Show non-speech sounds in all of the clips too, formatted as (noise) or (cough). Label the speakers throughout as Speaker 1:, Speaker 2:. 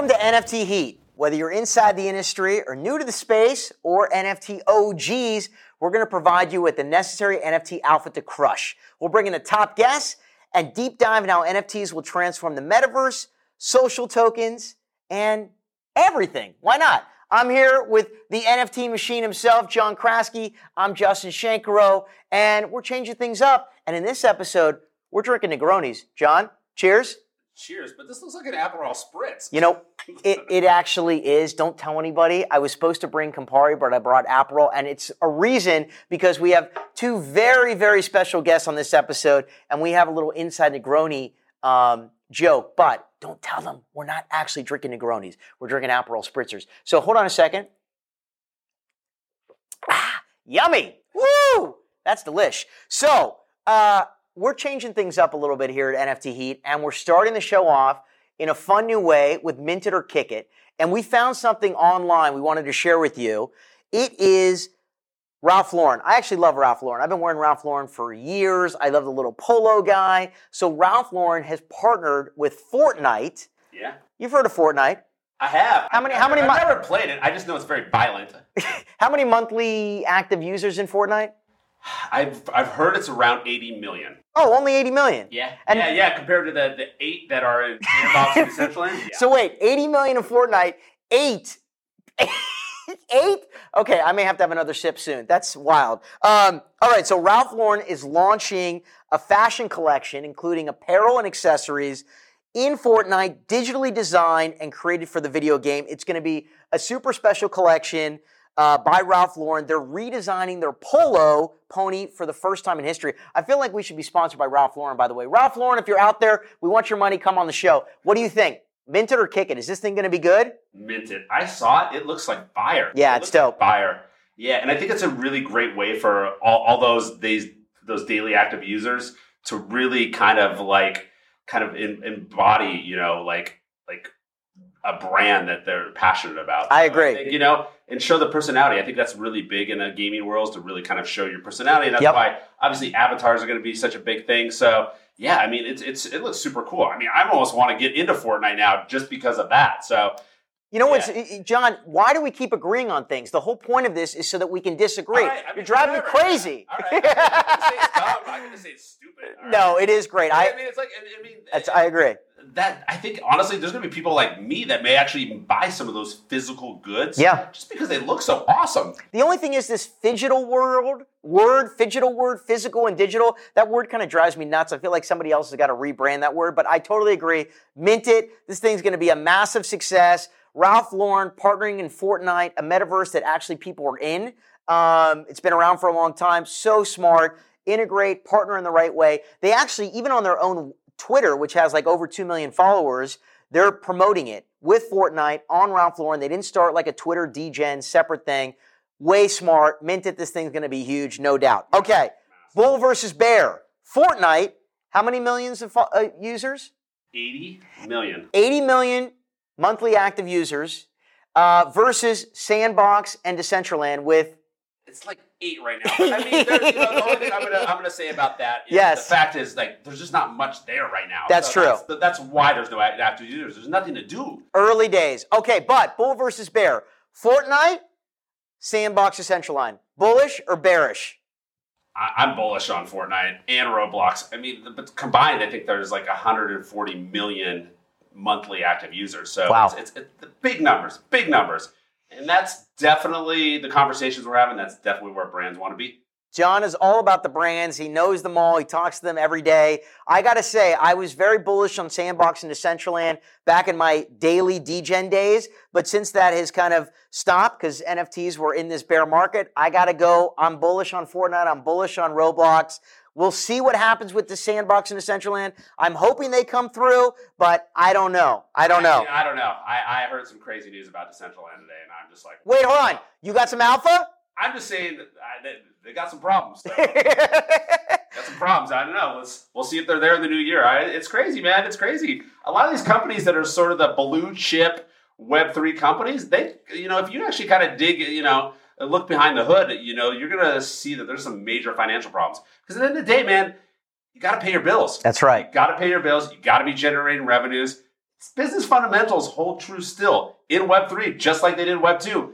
Speaker 1: Welcome to NFT Heat. Whether you're inside the industry or new to the space or NFT OGs, we're going to provide you with the necessary NFT outfit to crush. We'll bring in the top guests and deep dive in how NFTs will transform the metaverse, social tokens, and everything. Why not? I'm here with the NFT machine himself, John Kraske. I'm Justin Shenkarow, and we're changing things up. And in this episode, we're drinking Negronis. John, cheers.
Speaker 2: Cheers, but this looks like an Aperol Spritz.
Speaker 1: You know, it, it actually is. Don't tell anybody. I was supposed to bring Campari, but I brought Aperol, and it's a reason because we have two very, very special guests on this episode, and we have a little inside Negroni um, joke. But don't tell them we're not actually drinking Negronis. We're drinking Aperol Spritzers. So hold on a second. Ah, yummy! Woo! That's delish. So, uh, we're changing things up a little bit here at NFT Heat, and we're starting the show off in a fun new way with Mint It or Kick It. And we found something online we wanted to share with you. It is Ralph Lauren. I actually love Ralph Lauren. I've been wearing Ralph Lauren for years. I love the little polo guy. So Ralph Lauren has partnered with Fortnite.
Speaker 2: Yeah,
Speaker 1: You've heard of Fortnite.
Speaker 2: I have.
Speaker 1: How many-
Speaker 2: I've-
Speaker 1: how many
Speaker 2: I've
Speaker 1: mo-
Speaker 2: never played it. I just know it's very violent. (laughs)
Speaker 1: How many monthly active users in Fortnite?
Speaker 2: I've I've heard it's around 80 million.
Speaker 1: Oh, only 80 million.
Speaker 2: Yeah,
Speaker 1: And-
Speaker 2: yeah, yeah. Compared to the, the eight that are in Sandbox and. Yeah. (laughs)
Speaker 1: So wait, 80 million in Fortnite, eight. (laughs) eight? Okay, I may have to have another sip soon. That's wild. Um, all right, so Ralph Lauren is launching a fashion collection, including apparel and accessories in Fortnite, digitally designed and created for the video game. It's going to be a super special collection uh, by Ralph Lauren. They're redesigning their polo pony for the first time in history. I feel like we should be sponsored by Ralph Lauren, by the way. Ralph Lauren, if you're out there, we want your money. Come on the show. What do you think? Mint it or kick it? Is this thing going to be good?
Speaker 2: minted. I saw it. It looks like fire.
Speaker 1: Yeah,
Speaker 2: It
Speaker 1: it's
Speaker 2: looks like
Speaker 1: dope.
Speaker 2: fire. Yeah, and I think it's a really great way for all, all those days those daily active users to really kind of like kind of in, embody, you know, like like a brand that they're passionate about.
Speaker 1: I agree.
Speaker 2: think, you know, and show the personality. I think that's really big in the gaming world to really kind of show your personality. And that's
Speaker 1: Yep.
Speaker 2: why obviously avatars are going to be such a big thing. So yeah, I mean, it's it's it looks super cool. I mean, I almost want to get into Fortnite now just because of that. So
Speaker 1: You know what's,
Speaker 2: Yeah.
Speaker 1: John? Why do we keep agreeing on things? The whole point of this is so that we can disagree.
Speaker 2: Right, I
Speaker 1: You're
Speaker 2: mean,
Speaker 1: driving me crazy.
Speaker 2: All right, I'm not gonna say it's dumb. I'm not gonna say it's stupid. all (laughs)
Speaker 1: no,
Speaker 2: right?
Speaker 1: it is great.
Speaker 2: I,
Speaker 1: I,
Speaker 2: mean, it's like I mean,
Speaker 1: I agree.
Speaker 2: That I think honestly, there's gonna be people like me that may actually even buy some of those physical goods.
Speaker 1: Yeah.
Speaker 2: just because they look so awesome.
Speaker 1: The only thing is this digital world word, digital word, physical and digital. That word kind of drives me nuts. I feel like somebody else has got to rebrand that word, but I totally agree. Mint it. This thing's going to be a massive success. Ralph Lauren partnering in Fortnite, a metaverse that actually people are in. Um, it's been around for a long time. So smart. Integrate, partner in the right way. They actually, even on their own Twitter, which has like over 2 million followers, they're promoting it with Fortnite on Ralph Lauren. They didn't start like a Twitter degen separate thing. Way smart. Mint it. This thing's going to be huge, no doubt. Okay. Bull versus bear. Fortnite. How many millions of uh, users?
Speaker 2: Eighty million.
Speaker 1: 80 million monthly active users uh, versus Sandbox and Decentraland with
Speaker 2: It's like eight right now. I mean, (laughs) there- you know, the only thing I'm gonna I'm gonna say about that is
Speaker 1: Yes.
Speaker 2: the fact is like there's just not much there right now.
Speaker 1: That's true.
Speaker 2: That's, that's why there's no active users. There's nothing to do.
Speaker 1: early days. Okay, but bull versus bear. Fortnite, Sandbox, or Decentraland. Bullish or bearish?
Speaker 2: I, I'm bullish on Fortnite and Roblox. I mean, but combined, I think there's like 140 million monthly active users. So
Speaker 1: Wow.
Speaker 2: it's, it's, it's the big numbers, big numbers, and that's definitely the conversations we're having. That's definitely where brands want to be.
Speaker 1: John is all about the brands. He knows them all. He talks to them every day. I got to say, I was very bullish on Sandbox and Decentraland back in my daily degen days. But since that has kind of stopped because NFTs were in this bear market, I got to go. I'm bullish on Fortnite. I'm bullish on Roblox. We'll see what happens with the Sandbox in the and Decentraland. I'm hoping they come through, but I don't know. I don't know.
Speaker 2: I, I don't know. I, I heard some crazy news about Decentraland today, and I'm just like,
Speaker 1: Wait, hold on. You got some alpha?
Speaker 2: I'm just saying that I, they, they got some problems. (laughs) Got some problems. I don't know. Let's we'll see if they're there in the new year. I, it's crazy, man. It's crazy. A lot of these companies that are sort of the blue chip Web three companies, they you know if you actually kind of dig, you know, look behind the hood, you know, you're gonna see that there's some major financial problems. Because at the end of the day, man, you got to pay your bills.
Speaker 1: That's right.
Speaker 2: You got to pay your bills. You got to be generating revenues. business fundamentals hold true still in Web3, just like they did in Web2.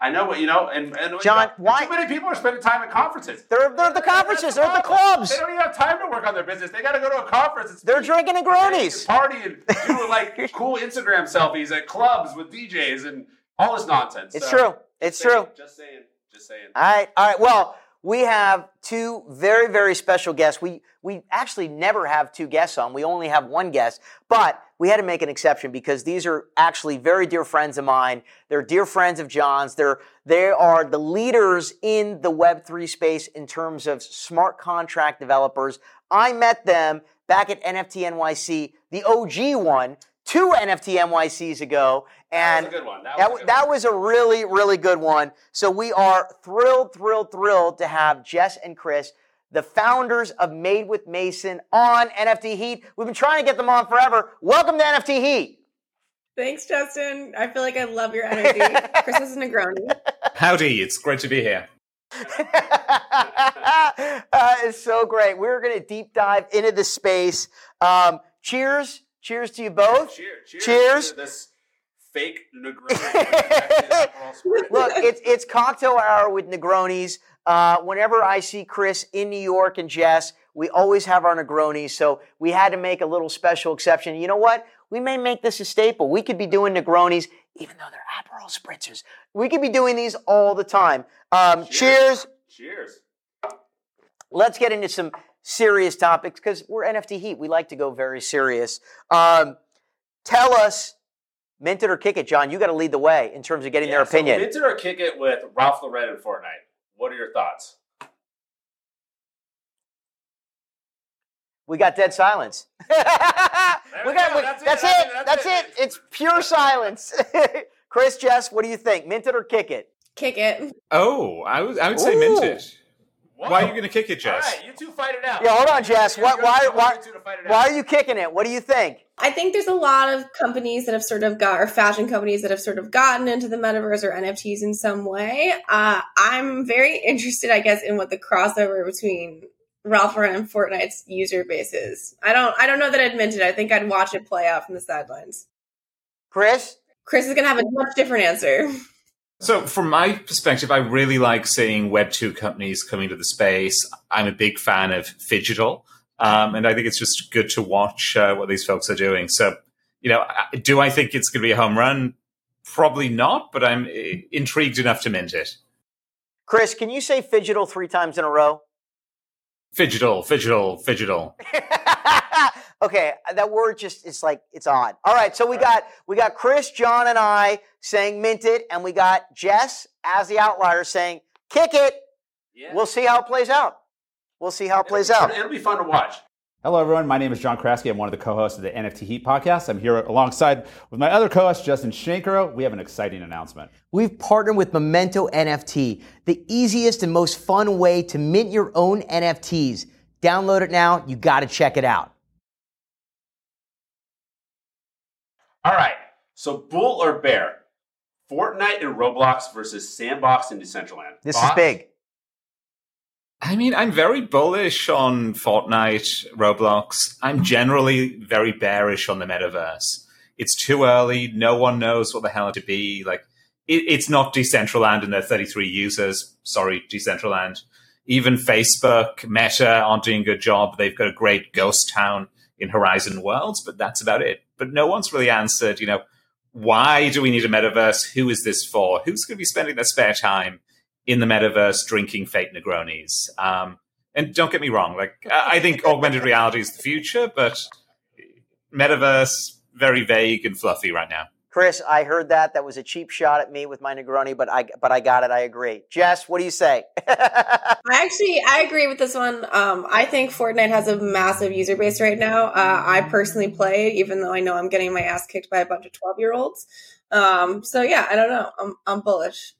Speaker 2: I know what you know, and, and
Speaker 1: John, why
Speaker 2: too many people are spending time at conferences?
Speaker 1: They're they're at the conferences, they're at the clubs.
Speaker 2: They don't even have time to work on their business. They got to go to a conference. And
Speaker 1: they're drinking Negronis,
Speaker 2: party, and doing like (laughs) cool Instagram selfies at clubs with DJs and all this nonsense.
Speaker 1: It's
Speaker 2: so,
Speaker 1: true. It's
Speaker 2: saying,
Speaker 1: true.
Speaker 2: Just saying. Just saying.
Speaker 1: All right. All right. Well, we have two very very special guests. We we actually never have two guests on. We only have one guest, but we had to make an exception because these are actually very dear friends of mine. They're dear friends of John's. They're they are the leaders in the Web3 space in terms of smart contract developers. I met them back at NFT NYC, the OG one, two NFT NYCs ago. And
Speaker 2: that was a good one. That,
Speaker 1: that,
Speaker 2: was, a, good
Speaker 1: that was a really, really good one. So we are thrilled, thrilled, thrilled to have Jess and Chris, the founders of Made with Mason, on NFT Heat. We've been trying to get them on forever. Welcome to NFT Heat.
Speaker 3: Thanks, Justin. I feel like I love your (laughs) energy. Chris is a Negroni.
Speaker 4: Howdy, it's great to be here. (laughs)
Speaker 1: uh, it's so great. We're going to deep dive into the space. Um, cheers. Cheers to you both.
Speaker 2: Cheers. Cheers.
Speaker 1: Cheers.
Speaker 2: to this fake Negroni. (laughs)
Speaker 1: Look, it's it's cocktail hour with Negronis. Uh, whenever I see Chris in New York and Jess, we always have our Negronis. So we had to make a little special exception. You know what? We may make this a staple. We could be doing Negronis, even though they're Aperol spritzers. We could be doing these all the time. Um, cheers.
Speaker 2: Cheers.
Speaker 1: Let's get into some serious topics because we're NFT Heat. We like to go very serious. Um, tell us, mint it or kick it, John. You got to lead the way in terms of getting their
Speaker 2: Yeah, so
Speaker 1: opinion.
Speaker 2: mint it or kick it with Ralph Lauren and Fortnite. What are your thoughts?
Speaker 1: We got dead silence. (laughs) we
Speaker 2: we
Speaker 1: got, we-
Speaker 2: That's
Speaker 1: that's,
Speaker 2: it.
Speaker 1: it.
Speaker 2: That's
Speaker 1: That's,
Speaker 2: it.
Speaker 1: it. It's pure silence. (laughs) Chris, Jess, what do you think? Mint it or kick it?
Speaker 3: Kick it.
Speaker 4: Oh, I would, I would say mint it.
Speaker 2: Whoa.
Speaker 4: Why are you going to kick it, Jess?
Speaker 2: right, you two fight it out.
Speaker 1: Yeah, hold on, Jess.
Speaker 2: You're
Speaker 1: What,
Speaker 2: gonna-
Speaker 1: why, why,
Speaker 2: you two to fight it
Speaker 1: why are you kicking it? What do you think?
Speaker 3: I think there's a lot of companies that have sort of got, or fashion companies that have sort of gotten into the metaverse or NFTs in some way. Uh, I'm very interested, I guess, in what the crossover between Ralph Lauren and Fortnite's user base is. I don't, I don't know that I'd mint it. I think I'd watch it play out from the sidelines.
Speaker 1: Chris?
Speaker 3: Chris is gonna have a much different answer. (laughs)
Speaker 4: So, from my perspective, I really like seeing Web2 companies coming to the space. I'm a big fan of Phygital, um, and I think it's just good to watch uh, what these folks are doing. So, you know, do I think it's going to be a home run? Probably not, but I'm uh, intrigued enough to mint it.
Speaker 1: Chris, can you say phygital three times in a row?
Speaker 4: Phygital, Fidgetal, Phygital. (laughs) (laughs)
Speaker 1: okay, uh, that word just it's like it's odd. All right, so we got we got Chris, John, and I saying mint it, and we got Jess as the outlier saying kick it.
Speaker 2: Yeah.
Speaker 1: We'll see how it plays out. We'll see how it plays out.
Speaker 2: It'll be fun to watch.
Speaker 5: Hello, everyone. My name is John Kraske. I'm one of the co-hosts of the NFT Heat podcast. I'm here alongside with my other co-host, Justin Shenkarow. We have an exciting announcement.
Speaker 1: We've partnered with Memento NFT, the easiest and most fun way to mint your own NFTs. Download it now. You got to check it out.
Speaker 2: All right. So bull or bear? Fortnite and Roblox versus Sandbox and Decentraland.
Speaker 1: This is big.
Speaker 4: I mean, I'm very bullish on Fortnite, Roblox. I'm generally very bearish on the metaverse. It's too early. No one knows what the hell to be. Like, it, it's not Decentraland and their 33 users. Sorry, Decentraland. Even Facebook, Meta aren't doing a good job. They've got a great ghost town in Horizon Worlds, but that's about it. But no one's really answered, you know, why do we need a metaverse? Who is this for? Who's going to be spending their spare time in the metaverse drinking fake Negronis? Um, and don't get me wrong, like I I think augmented reality is the future, but metaverse very vague and fluffy right now.
Speaker 1: Chris, I heard that. That was a cheap shot at me with my Negroni, but I but I got it. I agree. Jess, what do you say? (laughs)
Speaker 3: I actually I agree with this one. Um, I think Fortnite has a massive user base right now. Uh, I personally play, even though I know I'm getting my ass kicked by a bunch of twelve year olds. Um, so yeah, I don't know. I'm I'm bullish.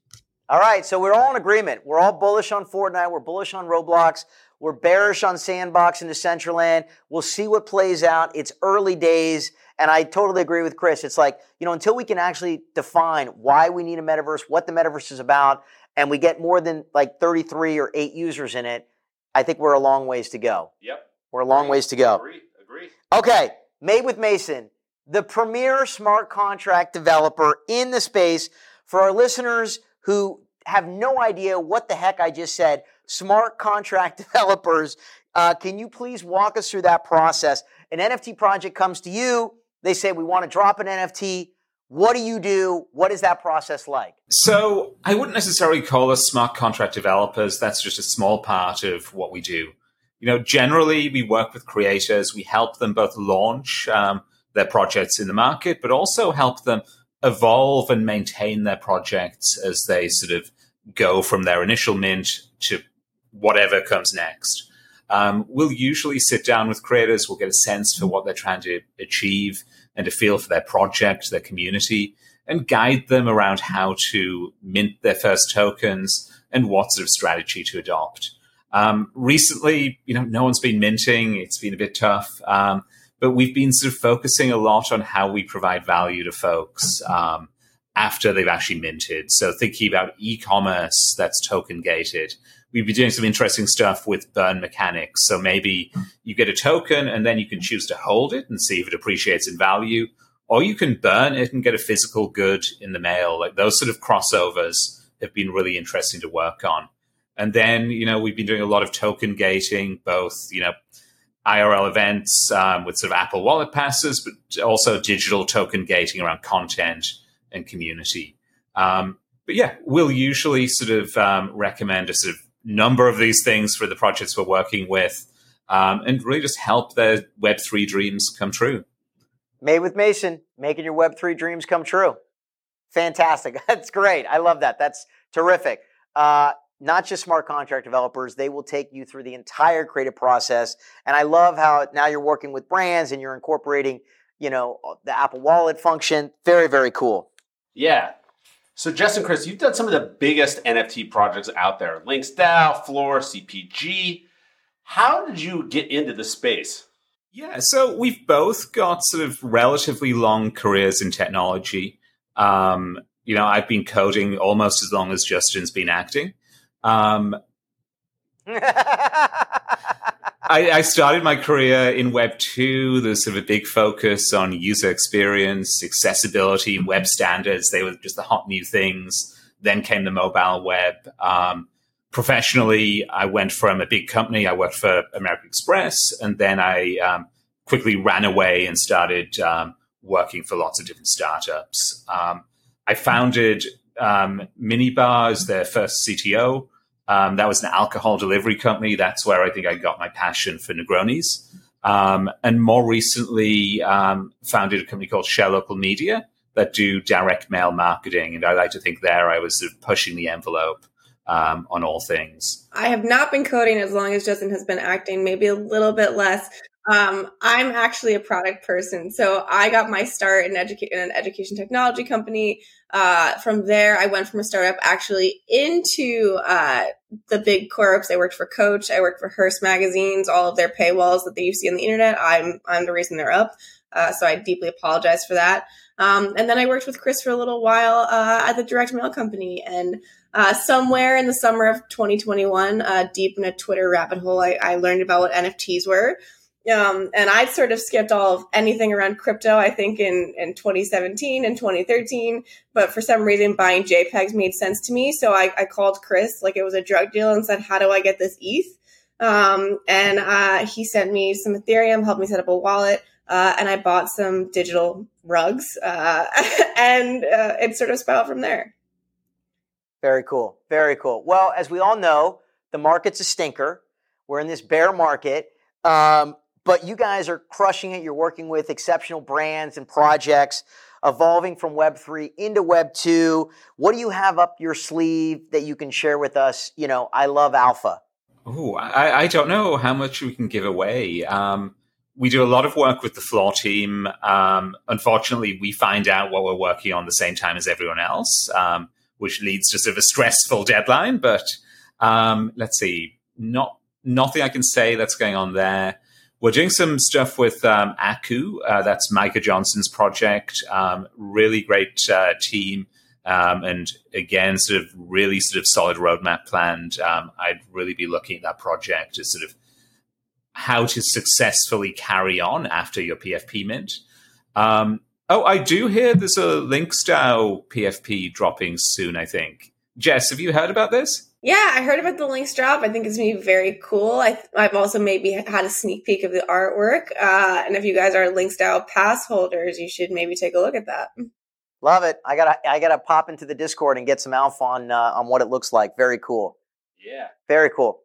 Speaker 1: All right, so we're all in agreement. We're all bullish on Fortnite. We're bullish on Roblox. We're bearish on Sandbox and Decentraland. We'll see what plays out. It's early days, and I totally agree with Chris. It's like, you know, until we can actually define why we need a metaverse, what the metaverse is about, and we get more than like 33 or 8 users in it, I think we're a long ways to go.
Speaker 2: Yep.
Speaker 1: We're a long ways to go.
Speaker 2: Agree. Agree.
Speaker 1: Okay, Made with Mason, the premier smart contract developer in the space. For our listeners who have no idea what the heck I just said, smart contract (laughs) developers, uh, can you please walk us through that process? An NFT project comes to you, they say, We want to drop an NFT. What do you do? What is that process like?
Speaker 4: So, I wouldn't necessarily call us smart contract developers. That's just a small part of what we do. You know, generally, we work with creators. We help them both launch um, their projects in the market, but also help them evolve and maintain their projects as they sort of go from their initial mint to whatever comes next. Um, we'll usually sit down with creators. We'll get a sense for what they're trying to achieve and a feel for their project, their community, and guide them around how to mint their first tokens and what sort of strategy to adopt. Um, recently, you know, no one's been minting. It's been a bit tough. Um, but we've been sort of focusing a lot on how we provide value to folks um, after they've actually minted. So thinking about e-commerce that's token gated. We've been doing some interesting stuff with burn mechanics. So maybe you get a token and then you can choose to hold it and see if it appreciates in value, or you can burn it and get a physical good in the mail. Like those sort of crossovers have been really interesting to work on. And then, you know, we've been doing a lot of token gating, both, you know, IRL events um, with sort of Apple Wallet passes, but also digital token gating around content and community. Um, but yeah, we'll usually sort of um, recommend a sort of number of these things for the projects we're working with um, and really just help their Web3 dreams come true.
Speaker 1: Made with Mason, making your Web3 dreams come true. Fantastic. (laughs) That's great. I love that. That's terrific. Uh, not just smart contract developers, they will take you through the entire creative process. And I love how now you're working with brands and you're incorporating, you know, the Apple Wallet function. Very, very cool.
Speaker 2: Yeah. So Justin, Chris, you've done some of the biggest NFT projects out there. Links DAO, Floor, CPG. How did you get into the space?
Speaker 4: Yeah, so we've both got sort of relatively long careers in technology. Um, you know, I've been coding almost as long as Justin's been acting. Um, (laughs) I, I, started my career in Web 2. There's sort of a big focus on user experience, accessibility, web standards. They were just the hot new things. Then came the mobile web. Um, professionally, I went from a big company. I worked for American Express, and then I um, quickly ran away and started um, working for lots of different startups. Um, I founded um, Minibar as their first CTO. Um, that was an alcohol delivery company. That's where I think I got my passion for Negronis. Um, and more recently, um, founded a company called Share Local Media that do direct mail marketing. And I like to think there I was sort of pushing the envelope um, on all things.
Speaker 3: I have not been coding as long as Justin has been acting, maybe a little bit less. Um, I'm actually a product person. So I got my start in, educa- in an education technology company. Uh, from there, I went from a startup actually into uh, the big corps. I worked for Coach. I worked for Hearst magazines. All of their paywalls that you see on the internet, I'm I'm the reason they're up. Uh, so I deeply apologize for that. Um, and then I worked with Chris for a little while uh, at the direct mail company. And uh, somewhere in the summer of 2021, uh, deep in a Twitter rabbit hole, I, I learned about what NFTs were. Um, and I'd sort of skipped all of anything around crypto, I think, in, in 2017 and 2013. But for some reason, buying JPEGs made sense to me. So I, I called Chris like it was a drug deal and said, How do I get this ETH? Um, and uh, he sent me some Ethereum, helped me set up a wallet. Uh, and I bought some digital rugs, uh, (laughs) and uh, it sort of spiraled from there.
Speaker 1: Very cool. Very cool. Well, as we all know, the market's a stinker. We're in this bear market. Um, but you guys are crushing it. You're working with exceptional brands and projects, evolving from Web three into Web two. What do you have up your sleeve that you can share with us? You know, I love Alpha.
Speaker 4: Oh, I, I, don't know how much we can give away. Um, we do a lot of work with the floor team. Um, unfortunately, we find out what we're working on the same time as everyone else, um, which leads to sort of a stressful deadline. But um, let's see, not nothing I can say that's going on there. We're doing some stuff with um, Aku. Uh, that's Micah Johnson's project. Um, really great uh, team. Um, and again, sort of really sort of solid roadmap planned. Um, I'd really be looking at that project as sort of how to successfully carry on after your PFP mint. Um, oh, I do hear there's a LinksDAO PFP dropping soon. I think. Jess, have you heard about this?
Speaker 3: Yeah, I heard about the links drop. I think it's gonna be very cool. I have also maybe had a sneak peek of the artwork. Uh, and if you guys are LinksDAO pass holders, you should maybe take a look at that.
Speaker 1: Love it. I gotta I gotta pop into the Discord and get some alpha on uh, on what it looks like. Very cool.
Speaker 2: Yeah.
Speaker 1: Very cool.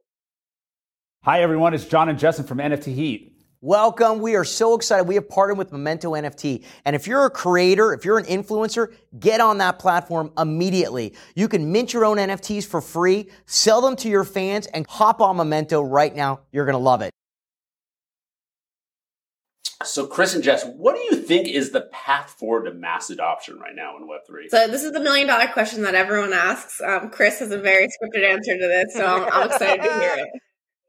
Speaker 5: Hi everyone, it's John and Justin from NFT Heat.
Speaker 1: Welcome. We are so excited. We have partnered with Memento NFT. And if you're a creator, if you're an influencer, get on that platform immediately. You can mint your own NFTs for free, sell them to your fans, and hop on Memento right now. You're going to love it.
Speaker 2: So, Chris and Jess, what do you think is the path forward to mass adoption right now in Web3?
Speaker 3: So, this is the million dollar question that everyone asks. Um, Chris has a very scripted answer to this, so I'm, I'm excited to hear it.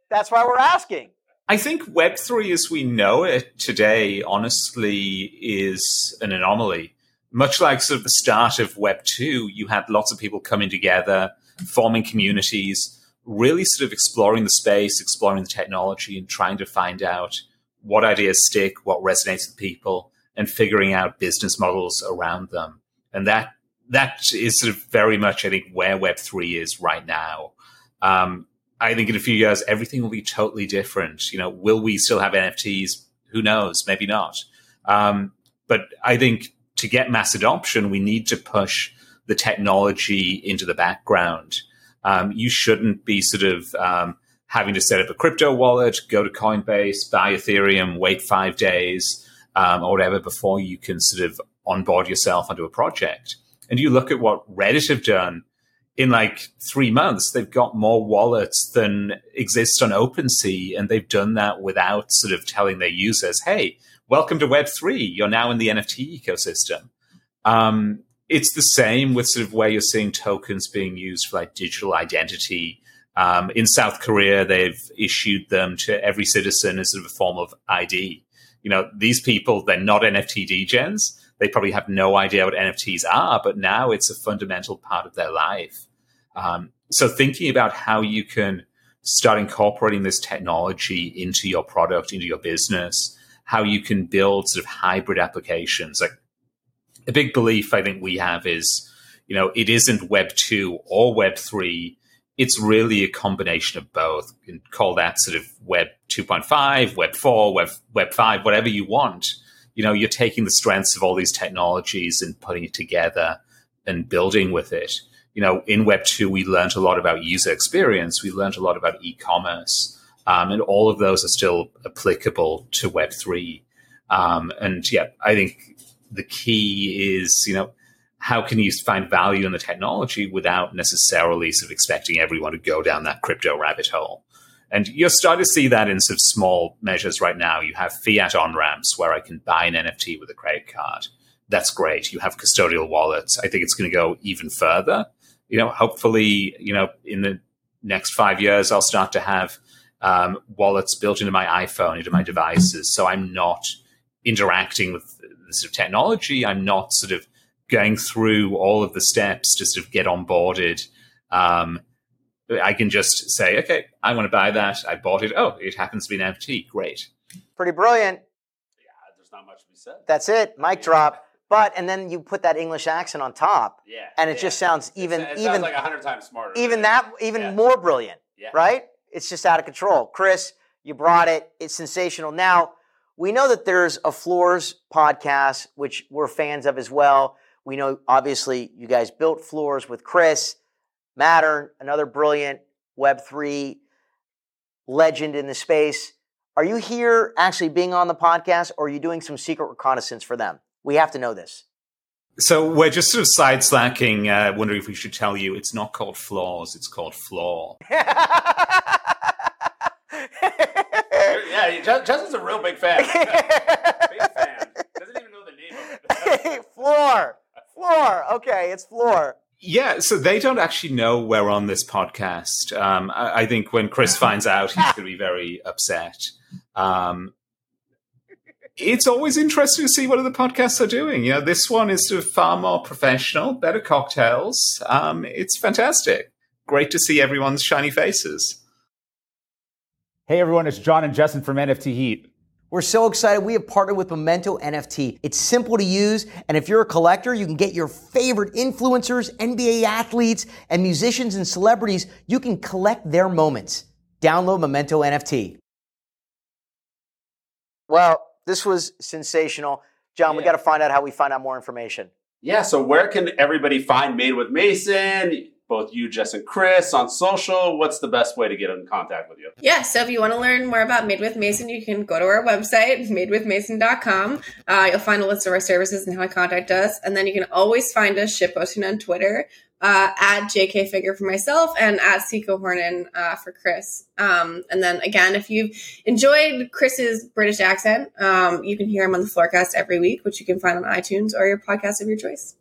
Speaker 1: That's why we're asking.
Speaker 4: I think Web3 as we know it today, honestly, is an anomaly. Much like sort of the start of Web2, you had lots of people coming together, forming communities, really sort of exploring the space, exploring the technology, and trying to find out what ideas stick, what resonates with people, and figuring out business models around them. And that that is sort of very much, I think, where Web three is right now. Um, I think in a few years, everything will be totally different. You know, will we still have NFTs? Who knows? Maybe not. Um, but I think to get mass adoption, we need to push the technology into the background. Um, you shouldn't be sort of um, having to set up a crypto wallet, go to Coinbase, buy Ethereum, wait five days um, or whatever before you can sort of onboard yourself onto a project. And you look at what Reddit have done in like three months, they've got more wallets than exist on OpenSea. And they've done that without sort of telling their users, hey, welcome to Web3. You're now in the NFT ecosystem. Um, it's the same with sort of where you're seeing tokens being used for like digital identity um, in South Korea, they've issued them to every citizen as sort of a form of ID. You know, these people, they're not NFT degens. They probably have no idea what NFTs are, but now it's a fundamental part of their life. Um, so thinking about how you can start incorporating this technology into your product, into your business, how you can build sort of hybrid applications. Like a big belief I think we have is, you know, it isn't Web 2 or Web 3 it's really a combination of both. You can call that sort of Web 2.5, Web 4, Web, Web 5, whatever you want. You know, you're taking the strengths of all these technologies and putting it together and building with it. You know, in Web 2, we learned a lot about user experience. We learned a lot about e-commerce. Um, and all of those are still applicable to Web 3. Um, and yeah, I think the key is, you know, how can you find value in the technology without necessarily sort of expecting everyone to go down that crypto rabbit hole? And you're starting to see that in sort of small measures right now. You have fiat on ramps where I can buy an NFT with a credit card. That's great. You have custodial wallets. I think it's going to go even further. You know, hopefully, you know, in the next five years, I'll start to have um, wallets built into my iPhone, into my devices. So I'm not interacting with the sort of technology. I'm not sort of going through all of the steps to sort of get onboarded. Um, I can just say, okay, I want to buy that. I bought it. Oh, it happens to be an NFT. Great.
Speaker 1: Pretty brilliant.
Speaker 2: Yeah, there's not much to be said.
Speaker 1: That's it. Mic drop. But and then you put that English accent on top.
Speaker 2: Yeah.
Speaker 1: And it
Speaker 2: yeah.
Speaker 1: just sounds even
Speaker 2: it, it
Speaker 1: even
Speaker 2: sounds like a hundred times smarter.
Speaker 1: even that even
Speaker 2: Yeah.
Speaker 1: more brilliant.
Speaker 2: Yeah.
Speaker 1: Right? It's just out of control. Chris, you brought it. It's sensational. Now, we know that there's a Floors podcast, which we're fans of as well. We know obviously you guys built Floors with Chris, Mattern, another brilliant Web3 legend in the space. Are you here actually being on the podcast or are you doing some secret reconnaissance for them? We have to know this.
Speaker 4: So we're just sort of side slacking, uh, wondering if we should tell you it's not called flaws, it's called flaw. (laughs)
Speaker 2: Yeah, Justin's a real big fan. (laughs) big fan. Doesn't even know the name of it. (laughs)
Speaker 1: floor. Floor. Okay, it's floor.
Speaker 4: Yeah, so they don't actually know we're on this podcast. Um, I, I think when Chris (laughs) finds out, he's going to be very upset. Um, it's always interesting to see what other podcasts are doing. You know, this one is sort of far more professional, better cocktails. Um, it's fantastic. Great to see everyone's shiny faces.
Speaker 5: Hey everyone, it's John and Justin from NFT Heat.
Speaker 1: We're so excited. We have partnered with Memento NFT. It's simple to use, and if you're a collector, you can get your favorite influencers, NBA athletes, and musicians and celebrities. You can collect their moments. Download Memento NFT. Well, this was sensational. John, we got to find out how we find out more information.
Speaker 2: Yeah, so where can everybody find Made with Mason? Both you, Jess, and Chris on social. What's the best way to get in contact with you?
Speaker 3: Yeah, so if you want to learn more about Made with Mason, you can go to our website, madewithmason.com. Uh, you'll find a list of our services and how to contact us. And then you can always find us shitposting on Twitter uh, at JK Figure for myself and at ckorhonen uh, for Chris. Um, and then again, if you've enjoyed Chris's British accent, um, you can hear him on the Floorcast every week, which you can find on iTunes or your podcast of your choice.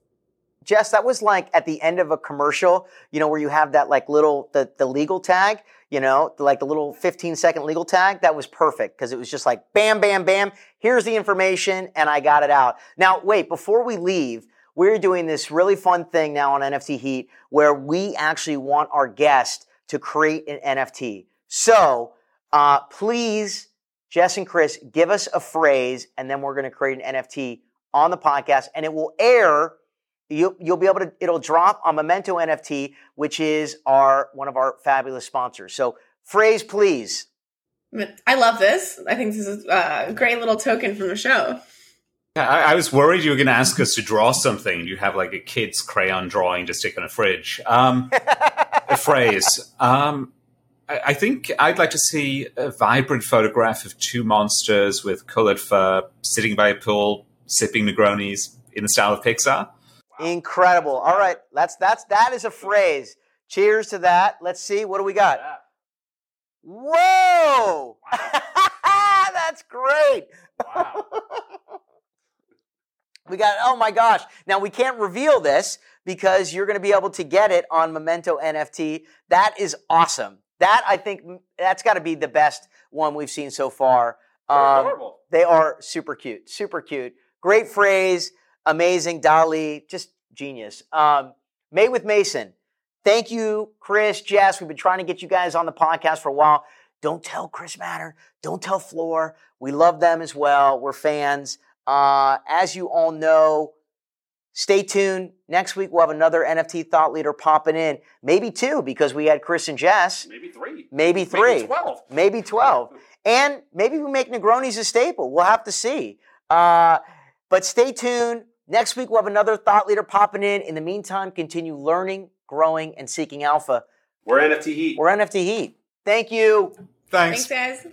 Speaker 1: Jess, that was like at the end of a commercial, you know, where you have that like little the the legal tag, you know, like the little 15 second legal tag. That was perfect because it was just like bam, bam, bam. Here's the information, and I got it out. Now, wait, before we leave, we're doing this really fun thing now on NFT Heat where we actually want our guest to create an NFT. So uh, please, Jess and Chris, give us a phrase, and then we're going to create an NFT on the podcast, and it will air you'll, you'll be able to it'll drop on memento nft which is our one of our fabulous sponsors so phrase please
Speaker 3: I love this. I think this is a great little token from the show.
Speaker 4: I, I was worried you were going to ask us to draw something. You have like a kid's crayon drawing to stick on a fridge. Um, (laughs) a phrase. Um, I, I think I'd like to see a vibrant photograph of two monsters with colored fur sitting by a pool, sipping Negronis in the style of Pixar.
Speaker 1: Incredible all right that's that's that is a phrase cheers to that let's see what do we got whoa (laughs) that's great
Speaker 2: Wow. (laughs)
Speaker 1: We got, oh my gosh. Now we can't reveal this because you're going to be able to get it on Memento NFT. That is awesome. That I think that's got to be the best one we've seen so far. Um,
Speaker 2: adorable.
Speaker 1: they are super cute, super cute. Great phrase, amazing. DALL-E, just genius. Um, Made with Mason. Thank you, Chris, Jess. We've been trying to get you guys on the podcast for a while. Don't tell Chris Matter. Don't tell Floor. We love them as well. We're fans. Uh, as you all know, stay tuned. Next week we'll have another NFT thought leader popping in, maybe two because we had Chris and Jess,
Speaker 2: Maybe three.
Speaker 1: maybe three,
Speaker 2: Maybe 12.
Speaker 1: maybe twelve, (laughs) and maybe we make Negronis a staple. We'll have to see. Uh, but stay tuned. Next week we'll have another thought leader popping in. In the meantime, continue learning, growing, and seeking alpha.
Speaker 2: We're NFT Heat.
Speaker 1: We're NFT Heat. Thank you.
Speaker 3: Thanks, guys.